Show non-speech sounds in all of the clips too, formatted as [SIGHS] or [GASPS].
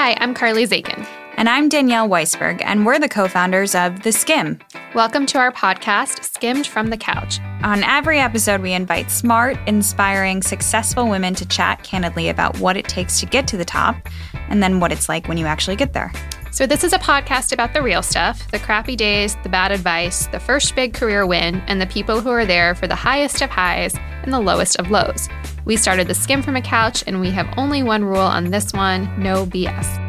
Hi, I'm Carly Zakin. And I'm Danielle Weisberg, and we're the co founders of The Skimm. Welcome to our podcast, Skimm'd from the Couch. On every episode, we invite smart, inspiring, successful women to chat candidly about what it takes to get to the top and then what it's like when you actually get there. So, this is a podcast about the real stuff the crappy days, the bad advice, the first big career win, and the people who are there for the highest of highs and the lowest of lows. We started the Skimm from a Couch, and we have only one rule on this one no BS.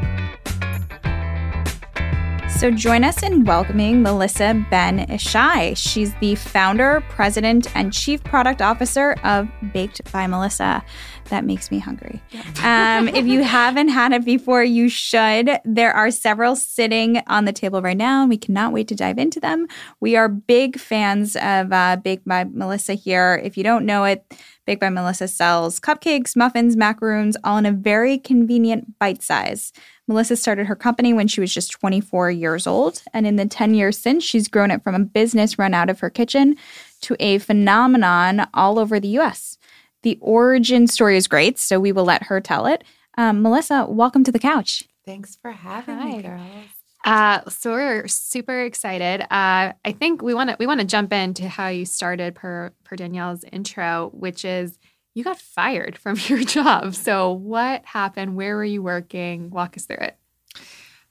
So join us in welcoming Melissa Ben-Ishay. She's the founder, president, and chief product officer of Baked by Melissa. That makes me hungry. Um, if you [LAUGHS] haven't had it before, you should. There are several sitting on the table right now, and we cannot wait to dive into them. We are big fans of uh, Baked by Melissa here. If you don't know it, Baked by Melissa sells cupcakes, muffins, macaroons, all in a very convenient bite size. Melissa started her company when she was just 24 years old. And in the 10 years since, she's grown it from a business run out of her kitchen to a phenomenon all over the US. The origin story is great, so we will let her tell it. Um, Melissa, welcome to the couch. Thanks for having Hi. me, girls. Uh, so we're super excited. Uh, I think we want to we want to jump into how you started per per Danielle's intro, which is you got fired from [LAUGHS] your job. So, what happened? Where were you working? Walk us through it.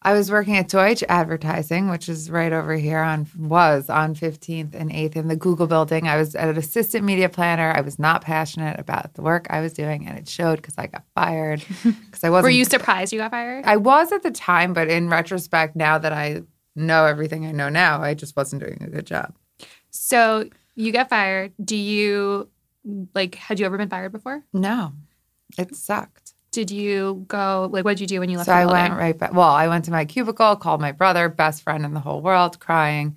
I was working at Deutsch Advertising, which is right over here on was on 15th and 8th in the Google building. I was an assistant media planner. I was not passionate about the work I was doing, and it showed because I got fired. [LAUGHS] Because I wasn't. Were you surprised you got fired? I was at the time, but in retrospect, now that I know everything I know now, I just wasn't doing a good job. So you got fired. Do you like had you ever been fired before? No. It sucked. Did you go like what did you do when you left? So I went right back. Well, I went to my cubicle, called my brother, best friend in the whole world, crying.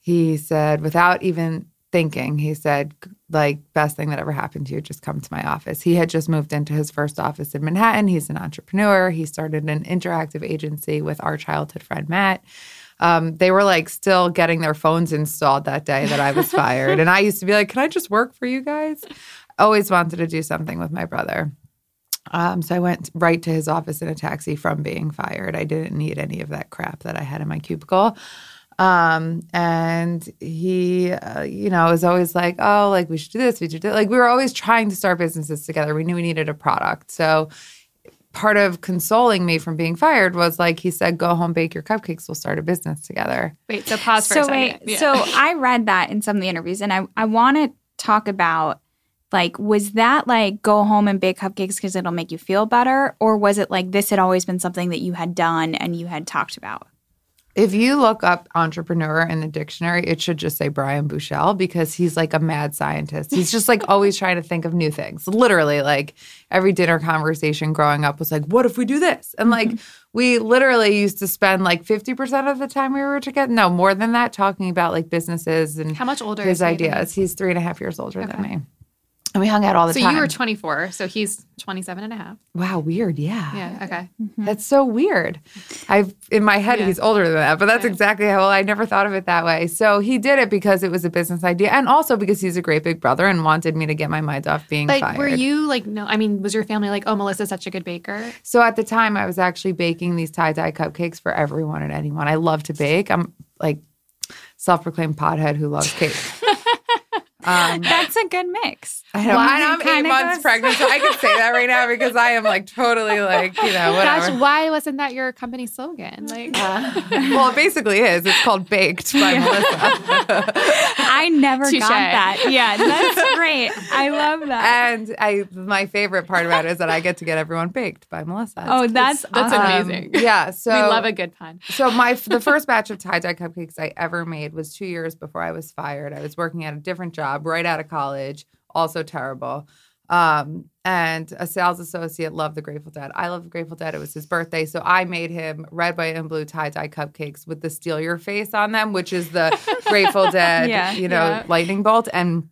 He said, without even thinking, he said, like, best thing that ever happened to you, just come to my office. He had just moved into his first office in Manhattan. He's an entrepreneur. He started an interactive agency with our childhood friend Matt um, they were like still getting their phones installed that day that I was [LAUGHS] fired. and I used to be like, can I just work for you guys? Always wanted to do something with my brother. Um, so I went right to his office in a taxi from being fired. I didn't need any of that crap that I had in my cubicle. Um, and he, uh, you know, was always like, oh, like we should do this, we should do that. Like we were always trying to start businesses together. We knew we needed a product. So part of consoling me from being fired was like he said, "Go home, bake your cupcakes. We'll start a business together." Wait, so pause for so a second. Wait, yeah. So I read that in some of the interviews, and I I want to talk about like was that like go home and bake cupcakes because it'll make you feel better, or was it like this had always been something that you had done and you had talked about? If you look up entrepreneur in the dictionary, it should just say Brian Bushell because he's like a mad scientist. He's just like always trying to think of new things. Literally, like every dinner conversation growing up was like, what if we do this? And like mm-hmm. we literally used to spend like 50% of the time we were together, no, more than that, talking about like businesses and how much older his ideas. He's three and a half years older okay. than me. And we hung out all the so time. So you were 24, so he's 27 and a half. Wow, weird. Yeah. Yeah, okay. Mm-hmm. That's so weird. I've in my head yeah. he's older than that, but that's yeah. exactly how well I never thought of it that way. So he did it because it was a business idea and also because he's a great big brother and wanted me to get my mind off being like, fired. Were you like no I mean, was your family like, "Oh, Melissa's such a good baker?" So at the time I was actually baking these tie-dye cupcakes for everyone and anyone. I love to bake. I'm like self-proclaimed pothead who loves cake. Um, [LAUGHS] That's a good mix. I know. I'm eight months goes. pregnant, so I can say that right now because I am like totally like you know whatever. Gosh, why wasn't that your company slogan? Like, uh, [LAUGHS] well, it basically is. It's called Baked by yeah. Melissa. [LAUGHS] I never Touché. got that. Yeah, that's great. I love that. And I, my favorite part about it is that I get to get everyone baked by Melissa. Oh, that's that's awesome. amazing. Yeah, so we love a good pun. So my the first batch of tie dye cupcakes I ever made was two years before I was fired. I was working at a different job job right out of college, also terrible. Um, and a sales associate loved the Grateful Dead. I love the Grateful Dead. It was his birthday. So I made him red, white, and blue tie dye cupcakes with the steal your face on them, which is the [LAUGHS] Grateful Dead, yeah, you know, yeah. lightning bolt. And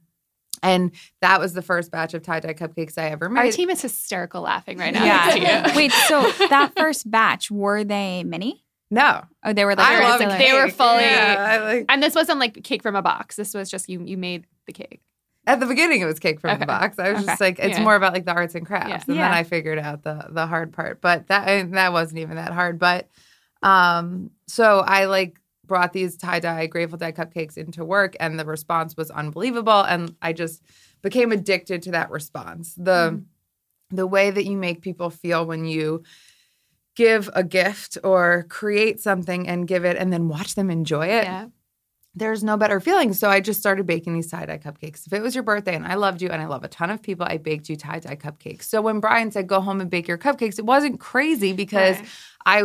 and that was the first batch of tie dye cupcakes I ever made. Our team is hysterical laughing right now. Yeah. [LAUGHS] Wait, so that first batch, were they mini? No. Oh, they were like, I love they were fully. Yeah, like, and this wasn't like cake from a box. This was just you. You made the cake. At the beginning, it was cake from Okay. the box. I was just like, it's Yeah. more about like the arts and crafts, Yeah. and then I figured out the the hard part. But that and that wasn't even that hard. But um, so I like brought these tie dye Grateful Dead cupcakes into work, and the response was unbelievable. And I just became addicted to that response. The Mm-hmm. the way that you make people feel when you give a gift or create something and give it, and then watch them enjoy it Yeah. There's no better feeling. So I just started baking these tie dye cupcakes. If it was your birthday and I loved you and I love a ton of people, I baked you tie dye cupcakes. So when Brian said go home and bake your cupcakes, it wasn't crazy because Right. I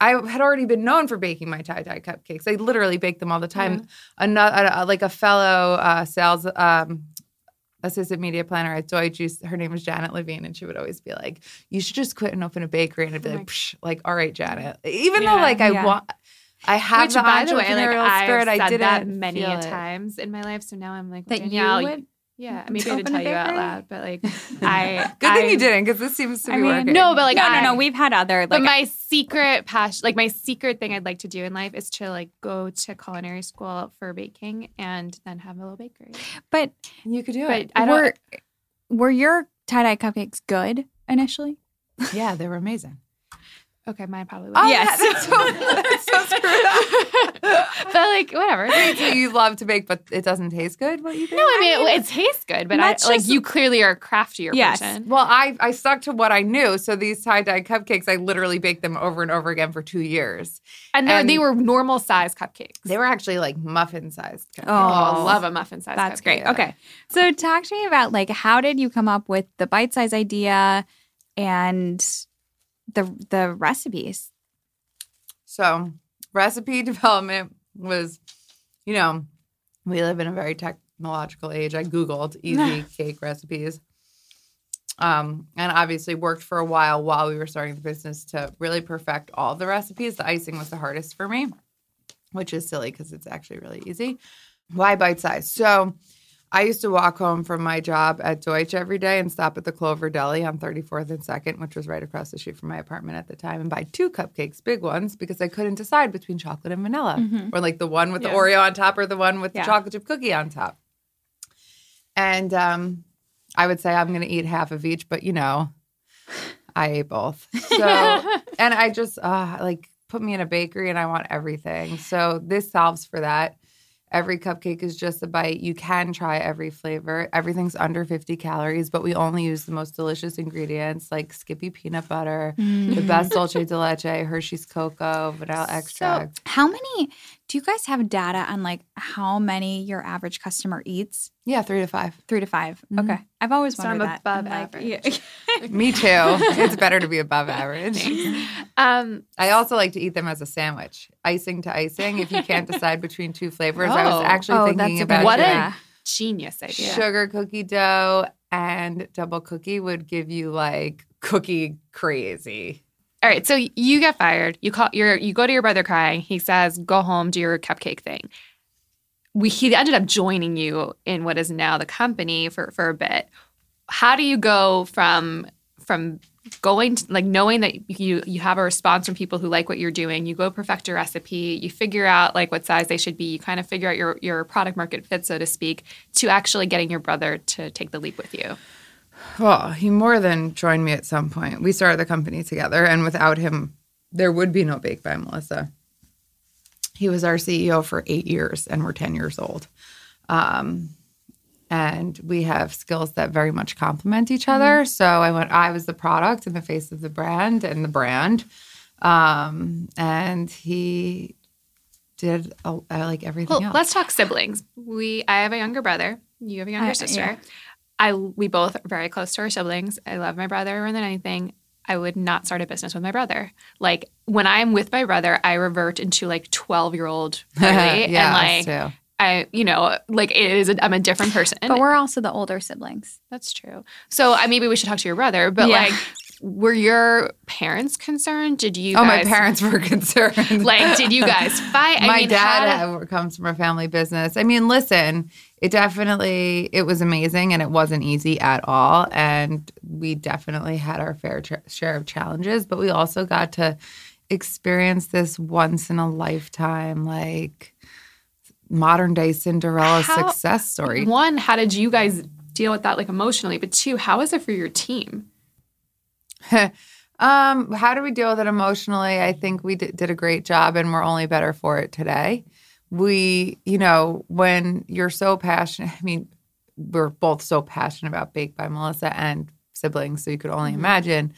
I had already been known for baking my tie dye cupcakes. I literally bake them all the time. Another like a fellow uh, sales um, assistant media planner at Deutsch, her name was Janet Levine, and she would always be like, "You should just quit and open a bakery." And I'd be Oh like, Psh, "Like, all right, Janet." Even Yeah. though like I Yeah. want. I have Which, the by the way, like entrepreneurial I've. I said didn't that many feel a it. times in my life. So now I'm like, That Danielle, you you- would? yeah, maybe [LAUGHS] I didn't tell you out loud, but like [LAUGHS] I Good thing I- you didn't, because this seems to I be mean, working. No, but like no, I, no, no. We've had other like but my secret passion, like my secret thing I'd like to do in life is to like go to culinary school for baking and then have a little bakery. but you could do But it. I don't. were were your tie dye cupcakes good initially? Yeah, they were amazing. Okay, mine probably. Oh, Was. Yes. yeah, that's so, [LAUGHS] that's so screwed up. [LAUGHS] but like whatever. Wait, so you love to bake, but it doesn't taste good. What you think? No, I mean, it, it tastes good, but I, That's like you clearly are a craftier Yes. person. Well, I I stuck to what I knew. So these tie dye cupcakes, I literally baked them over and over again for two years. And, they're- And- they were normal size cupcakes. They were actually like muffin sized. Oh, Oh, love a muffin size. That's cupcake. great. yeah. Okay. So talk to me about like how did you come up with the bite size idea and the the recipes? So recipe [LAUGHS] development was, you know, we live in a very technological age. I Googled easy [LAUGHS] cake recipes. Um, and obviously worked for a while while we were starting the business to really perfect all the recipes. The icing was the hardest for me, which is silly because it's actually really easy. Why bite size? So I used to walk home from my job at Deutsch every day and stop at the Clover Deli on 34th and 2nd, which was right across the street from my apartment at the time, and buy two cupcakes, big ones, because I couldn't decide between chocolate and vanilla, or like the one with Yeah. the Oreo on top or the one with Yeah. the chocolate chip cookie on top. And um, I would say I'm going to eat half of each, but you know, I ate both. So, [LAUGHS] and I just uh, like put me in a bakery and I want everything. So this solves for that. Every cupcake is just a bite. You can try every flavor. Everything's under 50 calories, but we only use the most delicious ingredients like Skippy peanut butter, the mm. best [LAUGHS] dulce de leche, Hershey's cocoa, vanilla extract. How many do you guys have data on like how many your average customer eats? yeah, three to five. Three to 5 Mhm. Okay. I've always So wondered I'm that. above I'm like, average. yeah. [LAUGHS] Me too. it's better to be above average. Um, I also like to eat them as a sandwich, icing to icing. If you can't decide between two flavors, I was Oh. actually Oh, thinking that's a about what a genius idea. sugar cookie dough and double cookie would give you like cookie crazy. All right, so you get fired. You call your you go to your brother crying. He says, "Go home, do your cupcake thing." We he ended up joining you in what is now the company for for a bit. How do you go from from going to like knowing that you you have a response from people who like what you're doing? You go perfect your recipe. You figure out like what size they should be. You kind of figure out your your product market fit, so to speak, to actually getting your brother to take the leap with you. Well, he more than joined me at some point. We started the company together, and without him, there would be no Baked by Melissa. He was our CEO for eight years, and we're 10 years old. Um, and we have skills that very much complement each other. So I went, I was the product and the face of the brand and the brand. Um, and he did uh, like everything Well, else. let's talk siblings. We I have a younger brother. You have a younger I- sister. yeah. I we both are very close to our siblings. I love my brother more than anything. I would not start a business with my brother. Like when I'm with my brother, I revert into like 12 year old Riley, yeah, and us like too. I, you know, like it is. A, I'm a different person. But we're also the older siblings. That's true. So I maybe we should talk to your brother. But Yeah. like, were your parents concerned? Did you? Oh, my parents were [LAUGHS] concerned. Like, did you guys [LAUGHS] fight? I my mean, dad how did- ha- comes from a family business. I mean, listen, it definitely it was amazing and it wasn't easy at all and we definitely had our fair ch- share of challenges, but we also got to experience this once in a lifetime like modern day Cinderella How- success story. One, how did you guys deal with that like emotionally? But two, how is it for your team? [LAUGHS] um, how do we deal with it emotionally? I think we d- did a great job, and we're only better for it today. We, you know, when you're so passionate, [LAUGHS] I mean, we're both so passionate about Baked by Melissa and siblings, so you could only Mhm. imagine.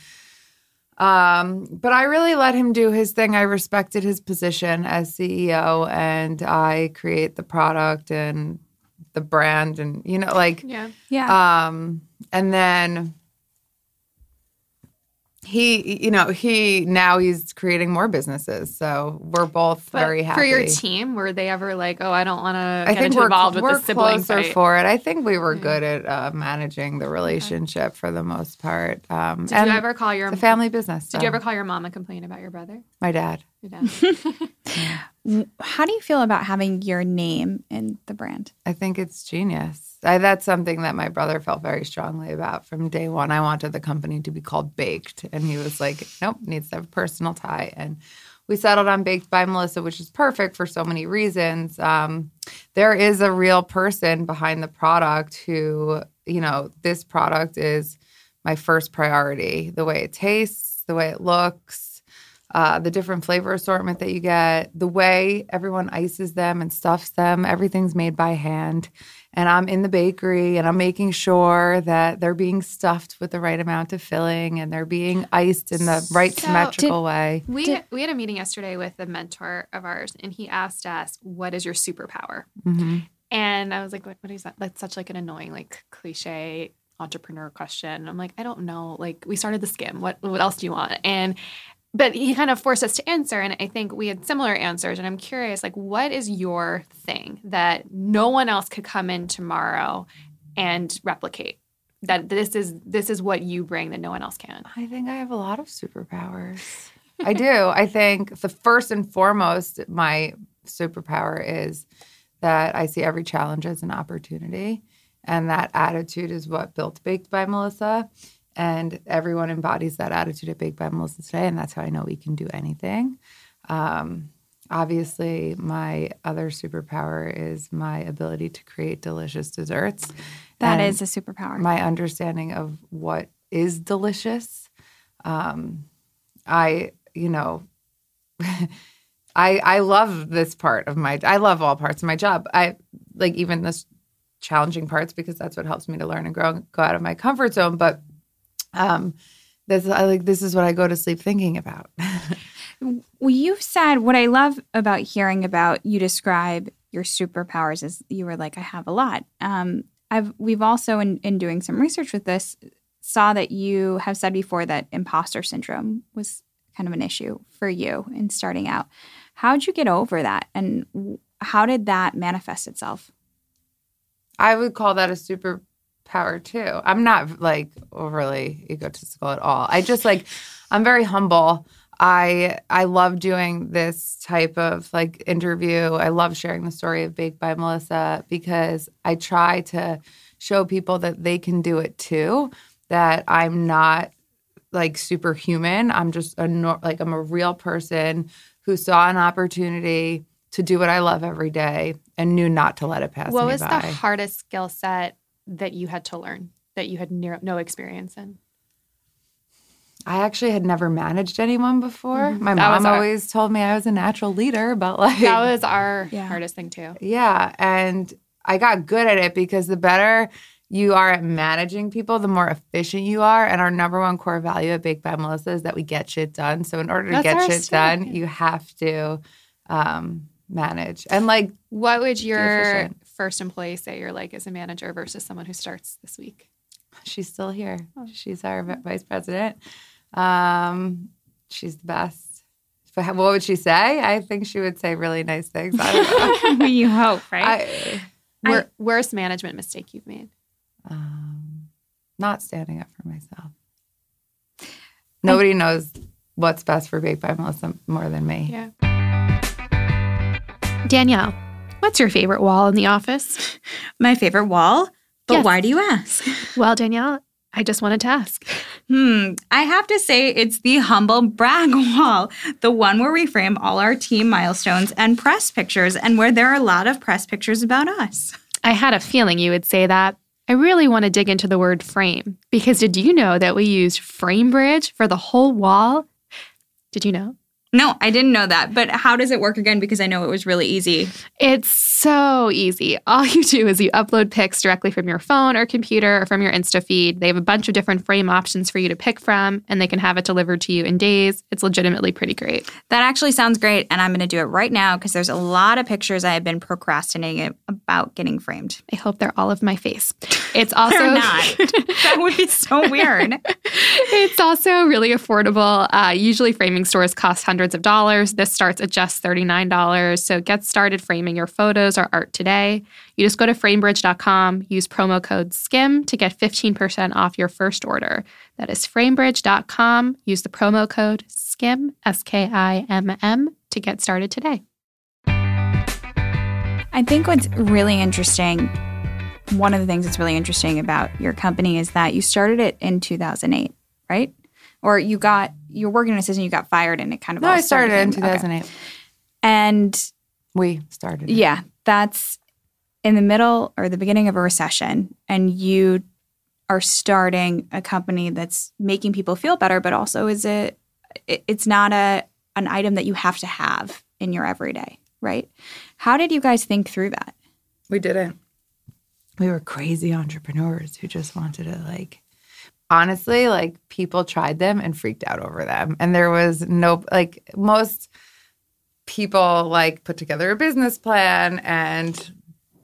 Um, but I really let him do his thing. I respected his position as CEO, and I create the product and the brand, and you know, like Yeah. Yeah. um, and then he, you know, he now he's creating more businesses. So we're both But very happy. for your team, were they ever like, oh, I don't want to I get think into we're, involved with we're the sibling closer fight? for it. I think we were good at uh, managing the relationship for the most part. Um, Did and you ever call your it's family business. Did you ever call your mom and complain about your brother? My dad. Your dad? [LAUGHS] How do you feel about having your name in the brand? I think it's genius. I, that's something that my brother felt very strongly about from day one. I wanted the company to be called Baked, and he was like, "Nope, needs to have a personal tie." And we settled on Baked by Melissa, which is perfect for so many reasons. Um, there is a real person behind the product who, you know, this product is my first priority. The way it tastes, the way it looks, uh, the different flavor assortment that you get, the way everyone ices them and stuffs them, everything's made by hand. And I'm in the bakery and I'm making sure that they're being stuffed with the right amount of filling and they're being iced in the right So- symmetrical way. We Did- we had a meeting yesterday with a mentor of ours, and he asked us, "What is your superpower?" hmm And I was like, "What, what is that? That's such like an annoying, like cliche entrepreneur question." I'm like, "I don't know. Like, we started the Skimm. What what else do you want?" And but he kind of forced us to answer, and I think we had similar answers. And I'm curious, like, what is your thing that no one else could come in tomorrow and replicate? That this is this is what you bring that no one else can. I think I have a lot of superpowers. I do. I think the first and foremost, my superpower is that I see every challenge as an opportunity. And that attitude is what built Baked by Melissa. And everyone embodies that attitude at Baked by Melissa today. And that's how I know we can do anything. Um, obviously, my other superpower is my ability to create delicious desserts. That is a superpower. my understanding of what is delicious. Um, I, you know, [LAUGHS] I I love this part of my. I love all parts of my job. I like even this challenging parts because that's what helps me to learn and grow and go out of my comfort zone. But um, this I like this is what I go to sleep thinking about. [LAUGHS] Well, you've said what I love about hearing about you describe your superpowers is you were like, I have a lot. Um, I've we've also in, in doing some research with this saw that you have said before that imposter syndrome was kind of an issue for you in starting out. How'd you get over that, and how did that manifest itself? I would call that a superpower too. I'm not like overly egotistical at all. I just like I'm very humble. I I love doing this type of like interview. I love sharing the story of Baked by Melissa because I try to show people that they can do it too. That I'm not like superhuman. I'm just a nor- like I'm a real person who saw an opportunity to do what I love every day and knew not to let it pass what was by. the hardest skill set that you had to learn that you had no, no experience in? I actually had never managed anyone before. Mhm. My That mom our- always told me I was a natural leader, but like That was our Yeah. hardest thing too. yeah, and I got good at it because the better you are at managing people, the more efficient you are. And our number one core value at Baked by Melissa is that we get shit done. So in order to That's get shit too, done, you have to um, manage. And like What would your first employee say you're like as a manager versus someone who starts this week? she's still here. Oh. She's our vi- vice president. Um, she's the best. But what would she say? I think she would say really nice things. I [LAUGHS] you hope, right? I, Wor- worst management mistake you've made? um, not standing up for myself. Nobody knows what's best for Baked by Melissa more than me. Yeah. Danielle, what's your favorite wall in the office? [LAUGHS] My favorite wall. But Yes. why do you ask? [LAUGHS] Well, Danielle, I just wanted to ask. Hmm, I have to say it's the humble brag [LAUGHS] wall, the one where we frame all our team milestones and press pictures, and where there are a lot of press pictures about us. I had a feeling you would say that. I really want to dig into the word frame because did you know that we used FrameBridge for the whole wall? Did you know? No, I didn't know that. But how does it work again? Because I know it was really easy. It's so easy. All you do is you upload pics directly from your phone or computer or from your Insta feed. They have a bunch of different frame options for you to pick from, and they can have it delivered to you in days. It's legitimately pretty great. That actually sounds great. And I'm going to do it right now because there's a lot of pictures I have been procrastinating about getting framed. I hope they're all of my face. [LAUGHS] It's also They're not. [LAUGHS] that would be so weird. it's also really affordable. Uh, usually, framing stores cost hundreds of dollars. This starts at just $39. So get started framing your photos or art today. You just go to framebridge.com, use promo code SKIMM to get 15% off your first order. That is framebridge.com. Use the promo code SKIMM, S K I M M, to get started today. I think what's really interesting, one of the things that's really interesting about your company is that you started it in 2008, right? Or you got, you're working in a season, you got fired and it kind of No, all I started in okay. 2008. And We started. yeah, that's in the middle or the beginning of a recession, and you are starting a company that's making people feel better, but also is a it- it's not a an item that you have to have in your everyday, right? How did you guys think through that? We didn't. We were crazy entrepreneurs who just wanted to like honestly, like people tried them and freaked out over them. And there was no like most people like put together a business plan and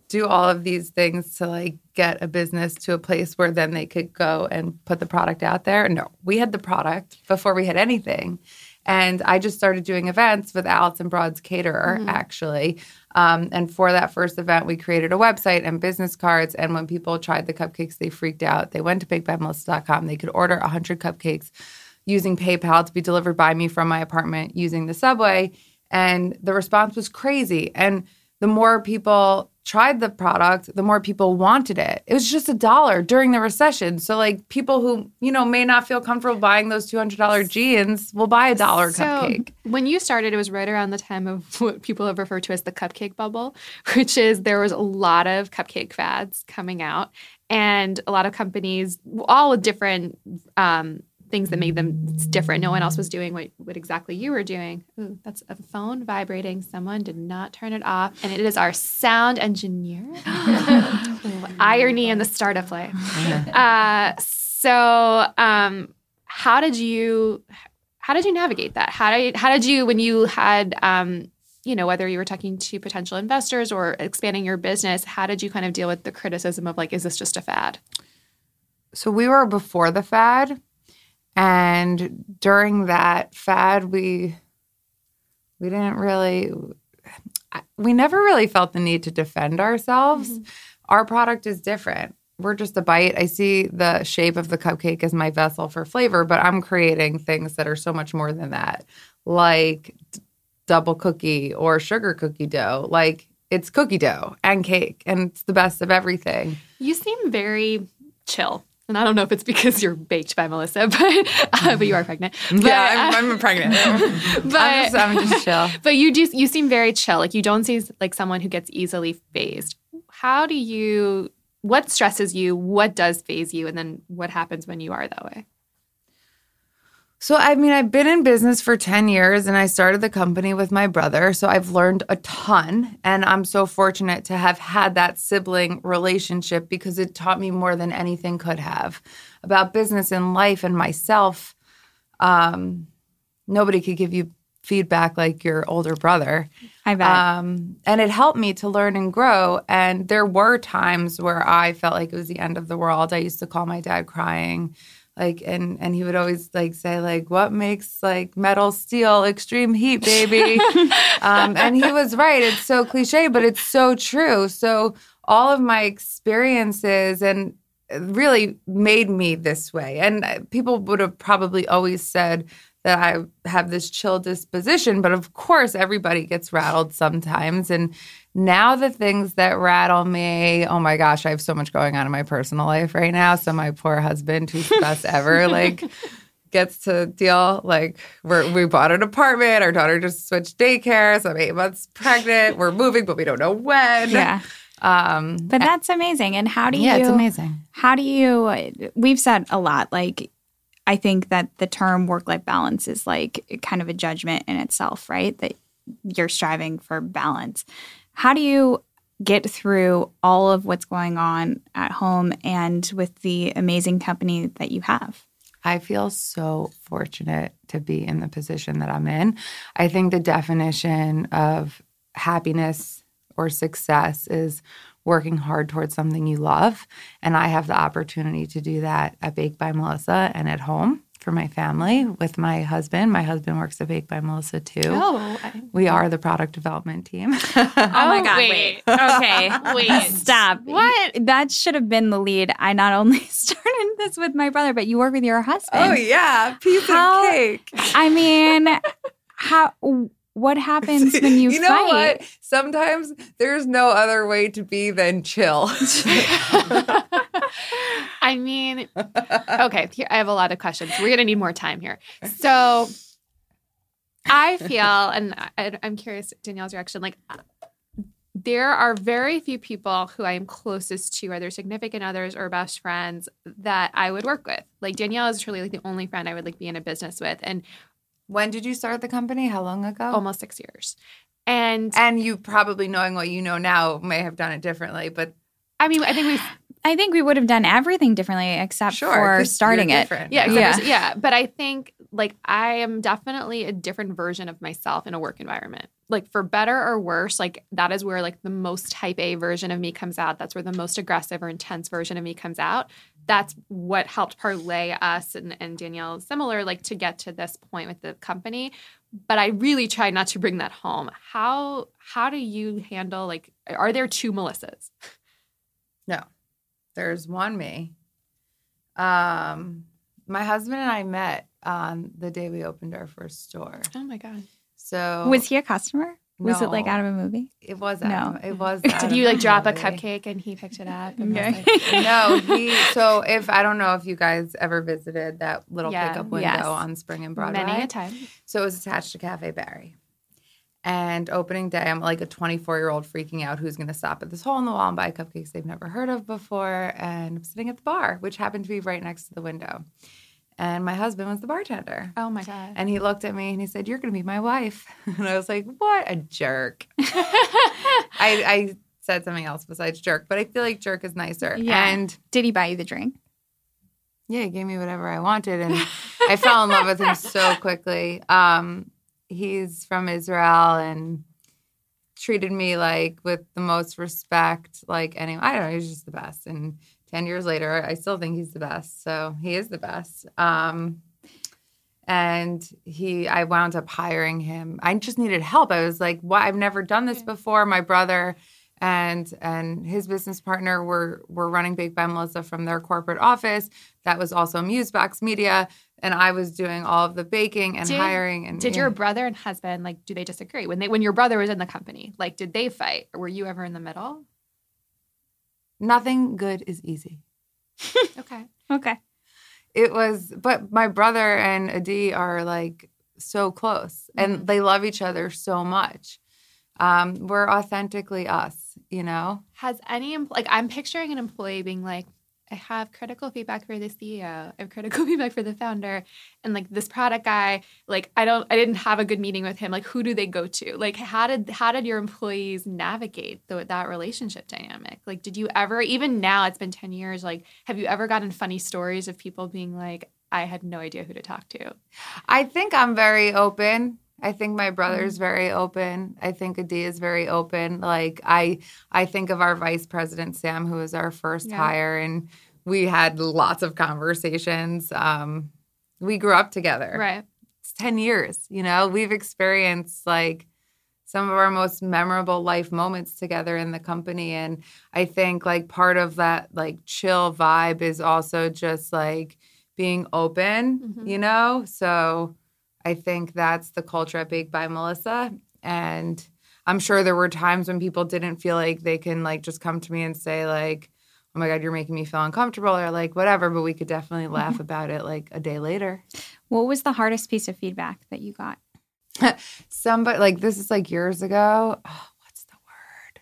do all of these things to like get a business to a place where then they could go and put the product out there. No, we had the product before we had anything. And I just started doing events with Alex and Broad's Caterer, mm-hmm. actually. Um, and for that first event, we created a website and business cards. And when people tried the cupcakes, they freaked out. They went to bakedbymelissa.com. They could order 100 cupcakes using PayPal to be delivered by me from my apartment using the subway. And the response was crazy. And the more people tried the product, the more people wanted it. It was just a dollar during the recession. So, like, people who, you know, may not feel comfortable buying those $200 jeans will buy a dollar So, cupcake. when you started, it was right around the time of [LAUGHS] what people have referred to as the cupcake bubble, [LAUGHS] which is there was a lot of cupcake fads coming out, and a lot of companies, all with different um, things that made them different. No one else was doing what, what exactly you were doing. Ooh, that's a phone vibrating. Someone did not turn it off, and it is our sound engineer. [LAUGHS] Irony in the startup life. Uh, so, um, how did you? how did you navigate that? How did how did you when you had um, you know whether you were talking to potential investors or expanding your business? How did you kind of deal with the criticism of like, is this just a fad? So, we were before the fad. And during that fad, we we didn't really we never really felt the need to defend ourselves. Mm-hmm. Our product is different. We're just a bite. I see the shape of the cupcake as my vessel for flavor, but I'm creating things that are so much more than that, like d- double cookie or sugar cookie dough. Like it's cookie dough and cake, and it's the best of everything. You seem very chill. And I don't know if it's because you're baked by Melissa, [LAUGHS] but uh, but you are pregnant. But, yeah, uh, I'm, [LAUGHS] I'm pregnant. but I'm, just, I'm just [LAUGHS] chill. but you do you seem very chill. Like you don't seem like someone who gets easily phased. How do you? What stresses you? What does phase you? And then what happens when you are that way? So, I mean, I've been in business for 10 years and I started the company with my brother. So, I've learned a ton. And I'm so fortunate to have had that sibling relationship because it taught me more than anything could have about business and life and myself. Um, nobody could give you feedback like your older brother. I bet. Um, and it helped me to learn and grow. And there were times where I felt like it was the end of the world. I used to call my dad crying, like, and and he would always like say like, "What makes like metal steel extreme heat, baby?" [LAUGHS] um, and he was right. It's so cliche, but it's so true. So all of my experiences and really made me this way. And uh, people would have probably always said that I have this chill disposition, but of course everybody gets rattled sometimes. And now the things that rattle me, oh my gosh, I have so much going on in my personal life right now. So my poor husband, who's the best ever, [LAUGHS] like gets to deal like we're, we bought an apartment our daughter just switched daycare so i'm eight months pregnant we're moving but we don't know when Yeah. um But that's amazing. And how do you yeah it's amazing How do you we've said a lot like I think that the term work life balance is like kind of a judgment in itself, right? That you're striving for balance. How do you get through all of what's going on at home and with the amazing company that you have? I feel so fortunate to be in the position that I'm in. I think the definition of happiness or success is working hard towards something you love. And I have the opportunity to do that at Baked by Melissa and at home for my family with my husband. My husband works at Baked by Melissa too. Oh, We are the product development team. [LAUGHS] Oh my god, wait. wait. Okay. [LAUGHS] Wait. Stop. What? That should have been the lead. I not only [LAUGHS] started this with my brother, but you work with your husband. Oh yeah, piece How- of cake. I mean, how what happens [LAUGHS] when you, you know fight? what? Sometimes there's no other way to be than chill. [LAUGHS] [LAUGHS] I mean, okay, here, I have a lot of questions. We're going to need more time here. So I feel, and I, I'm curious, Danielle's reaction, like, there are very few people who I am closest to, either significant others or best friends, that I would work with. Like Danielle is truly like the only friend I would like be in a business with, and when did you start the company? How long ago? almost six years. And And you probably knowing what you know now may have done it differently, but I mean, I think we [SIGHS] I think we would have done everything differently except sure, for 'cause starting it. Yeah, Yeah. except yeah. yeah. But I think like I am definitely a different version of myself in a work environment. Like for better or worse, like that is where like the most type A version of me comes out. That's where the most aggressive or intense version of me comes out. That's what helped parlay us and, and Danielle similar, like to get to this point with the company. But I really try not to bring that home. How how do you handle like are there two Melissas? [LAUGHS] No, there's one me. Um, my husband and I met on the day we opened our first store. Oh my god. So Was he a customer? Was it like out of a movie? It was No. no. It mm. was. [LAUGHS] Did you like drop a cupcake and he picked it up? and Okay. like- [LAUGHS] no, he. So if I don't know if you guys ever visited that little Yeah, pickup window yes. on Spring and Broadway, Many a time. So it was attached to Cafe Barry. And opening day, I'm like a 24 year old freaking out who's going to stop at this hole in the wall and buy cupcakes they've never heard of before. And I'm sitting at the bar, which happened to be right next to the window. And my husband was the bartender. Oh my god. And he looked at me and he said, You're going to be my wife. [LAUGHS] And I was like, What a jerk. [LAUGHS] I, I said something else besides jerk, but I feel like jerk is nicer. Yeah. And Did he buy you the drink? yeah, he gave me whatever I wanted, and [LAUGHS] I fell in love with him so quickly. Um, he's from Israel and treated me like with the most respect. Like any, I don't know, he's just the best. And ten years later, I still think he's the best. So he is the best. Um, and he, I wound up hiring him. I just needed help. I was like, "Why? I've never done this before." My brother and and his business partner were were running Baked by Melissa from their corporate office. That was also Musebox Media, and I was doing all of the baking and Did- hiring. And Did yeah. your brother and husband like? Do they disagree when they when your brother was in the company? Like, did they fight, or were you ever in the middle? Nothing good is easy? [LAUGHS] Okay. Okay. It was, but my brother and Adi are like so close, and Mhm. they love each other so much. Um, we're authentically us, you know. Has any like I'm picturing an employee being like, I have critical feedback for the CEO. I have critical [LAUGHS] feedback for the founder, and like this product guy, like I don't, I didn't have a good meeting with him. Like, who do they go to? Like, how did how did your employees navigate the, that relationship dynamic? Like, did you ever, even now, it's been ten years. Like, have you ever gotten funny stories of people being like, I had no idea who to talk to? I think I'm very open. I think my brother's very open. I think Adi is very open. Like I I think of our vice president Sam, who was our first Yeah. hire, and we had lots of conversations. Um, we grew up together. Right. It's 10 years, you know. We've experienced like some of our most memorable life moments together in the company and I think like part of that like chill vibe is also just like being open, Mhm. you know? So I think that's the culture at Baked by Melissa. And I'm sure there were times when people didn't feel like they can like just come to me and say like, "Oh my god, you're making me feel uncomfortable," or like whatever. But we could definitely [LAUGHS] laugh about it like a day later. What was the hardest piece of feedback that you got? [LAUGHS] Somebody like this is like years ago. Oh, what's the word?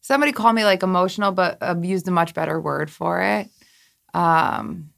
Somebody called me like emotional, but uh, used a much better word for it. Um,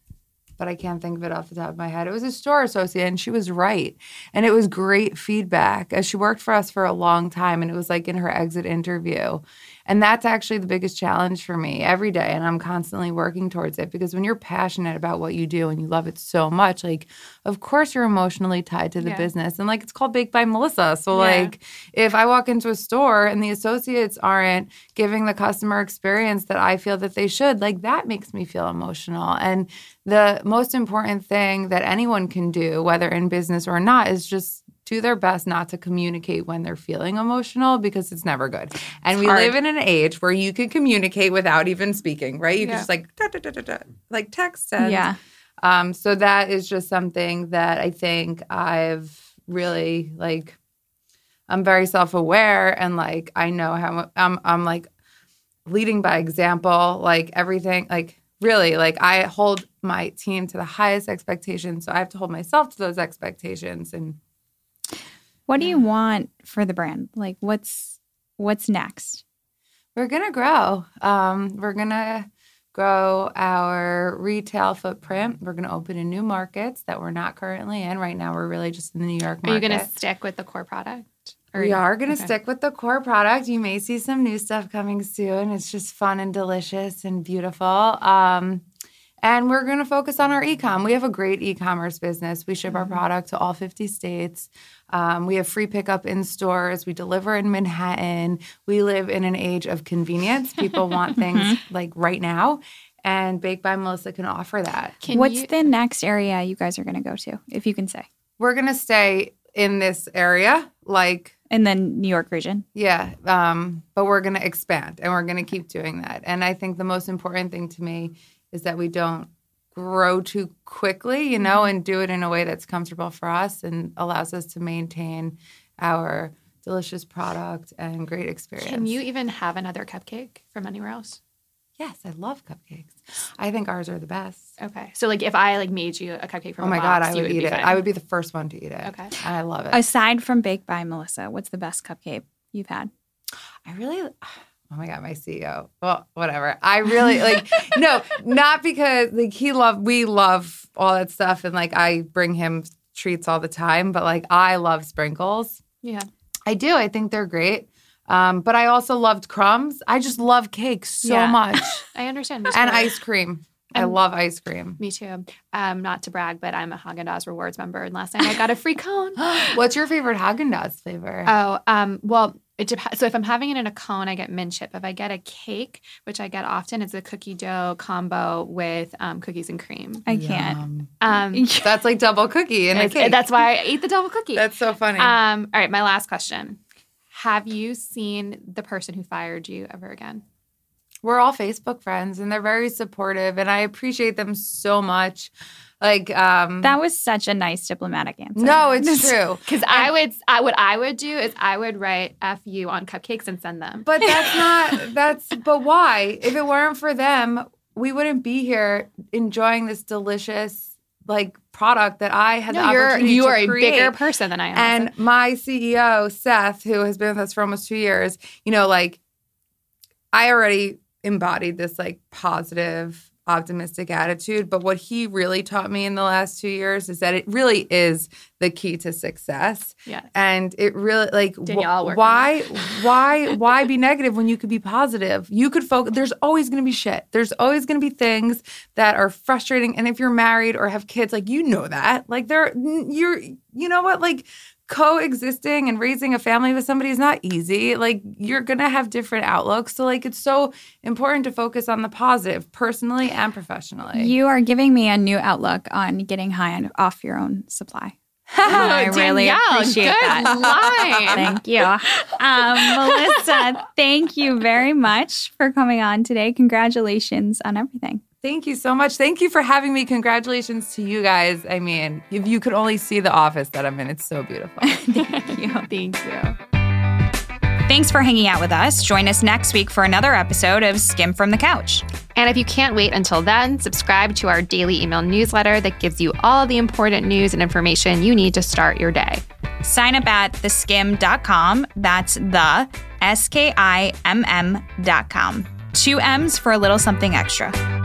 but I can't think of it off the top of my head. It was a store associate, and she was right. And it was great feedback. As she worked for us for a long time, and it was like in her exit interview. And that's actually the biggest challenge for me every day. And I'm constantly working towards it because when you're passionate about what you do and you love it so much, like, of course, you're emotionally tied to the Yeah. business. And like, it's called Baked by Melissa. So, Yeah. like, if I walk into a store and the associates aren't giving the customer experience that I feel that they should, like, that makes me feel emotional. And the most important thing that anyone can do, whether in business or not, is just do their best not to communicate when they're feeling emotional because it's never good. And we hard. live in an age where you can communicate without even speaking, right? You Yeah. can just like da, da, da, da, da, like text and Yeah. um, so that is just something that I think I've really like. I'm very self aware and like I know how I'm. I'm like leading by example. Like everything, like really, like I hold my team to the highest expectations. So I have to hold myself to those expectations. And What do you want for the brand? Like what's what's next? we're gonna grow. Um, we're gonna grow our retail footprint. We're gonna open in new markets that we're not currently in. Right now, we're really just in the New York market. Are you going to stick with the core product? Or- We are going to okay. stick with the core product. You may see some new stuff coming soon. It's just fun and delicious and beautiful. Um, and we're going to focus on our e-com. We have a great e-commerce business. We ship our product to all 50 states. Um, we have free pickup in stores. We deliver in Manhattan. We live in an age of convenience. People want [LAUGHS] things like right now, and Baked by Melissa can offer that. Can what's you- the next area you guys are going to go to if you can say? We're going to stay in this area, like In the New York region. Yeah, um, but we're going to expand and we're going to keep doing that. And I think the most important thing to me is that we don't grow too quickly, you know, mm-hmm. and do it in a way that's comfortable for us and allows us to maintain our delicious product and great experience. Can you even have another cupcake from anywhere else? Yes, I love cupcakes. I think ours are the best. Okay. So like if I like made you a cupcake from Oh a my box, god, I you would eat it. fine. I would be the first one to eat it. Okay. I love it. Aside from Baked by Melissa, what's the best cupcake you've had? I really, oh my god, my CEO. Well, whatever. I really like [LAUGHS] no, not because like he love we love all that stuff, and like I bring him treats all the time, but like I love sprinkles. Yeah. I do. I think they're great. Um, but I also loved crumbs. I just love cake so Yeah. much, [LAUGHS] I understand. And ice cream. I And- love ice cream. Me too. Um, not to brag, but I'm a Haagen Dazs rewards member, and last night I got a free cone. [GASPS] What's your favorite Haagen Dazs flavor? Oh, um, well, it depends. So if I'm having it in a cone, I get mint chip. If I get a cake, which I get often, it's a cookie dough combo with um, cookies and cream. I can't. Um, [LAUGHS] That's like double cookie and a cake. that's why I ate the double cookie. That's so funny. Um, all right, my last question. Have you seen the person who fired you ever again? We're all Facebook friends and they're very supportive and I appreciate them so much. Like um That was such a nice diplomatic answer. No, it's [LAUGHS] true. Because I would, I what I would do is I would write "f you" on cupcakes and send them. But that's [LAUGHS] not that's but why? If it weren't for them, we wouldn't be here enjoying this delicious like product that I had the no, you're opportunity you to are a bigger person than I am. And my CEO, Seth, who has been with us for almost two years, you know, like I already embodied this like positive, optimistic attitude. But what he really taught me in the last two years is that it really is the key to success. yeah, And it really like wh- Danielle, on why [LAUGHS] why why be negative when you could be positive? You could focus there's always gonna be shit. There's always gonna be things that are frustrating. And if you're married or have kids, like you know that. Like there you're you know what? Like coexisting and raising a family with somebody is not easy. Like you're gonna have different outlooks. So like it's so important to focus on the positive, personally and professionally. You are giving me a new outlook on getting high on, off your own supply. [LAUGHS] I really Danielle, appreciate good that. line. Thank you. Um, Melissa, thank you very much for coming on today. Congratulations on everything. Thank you so much. Thank you for having me. Congratulations to you guys. I mean, if you could only see the office that I'm in, it's so beautiful. [LAUGHS] Thank you. Thank you. Thanks for hanging out with us. Join us next week for another episode of Skimm from the Couch. And if you can't wait until then, subscribe to our daily email newsletter that gives you all the important news and information you need to start your day. Sign up at theskimm.com. That's the S K I M M.com. Two M's for a little something extra.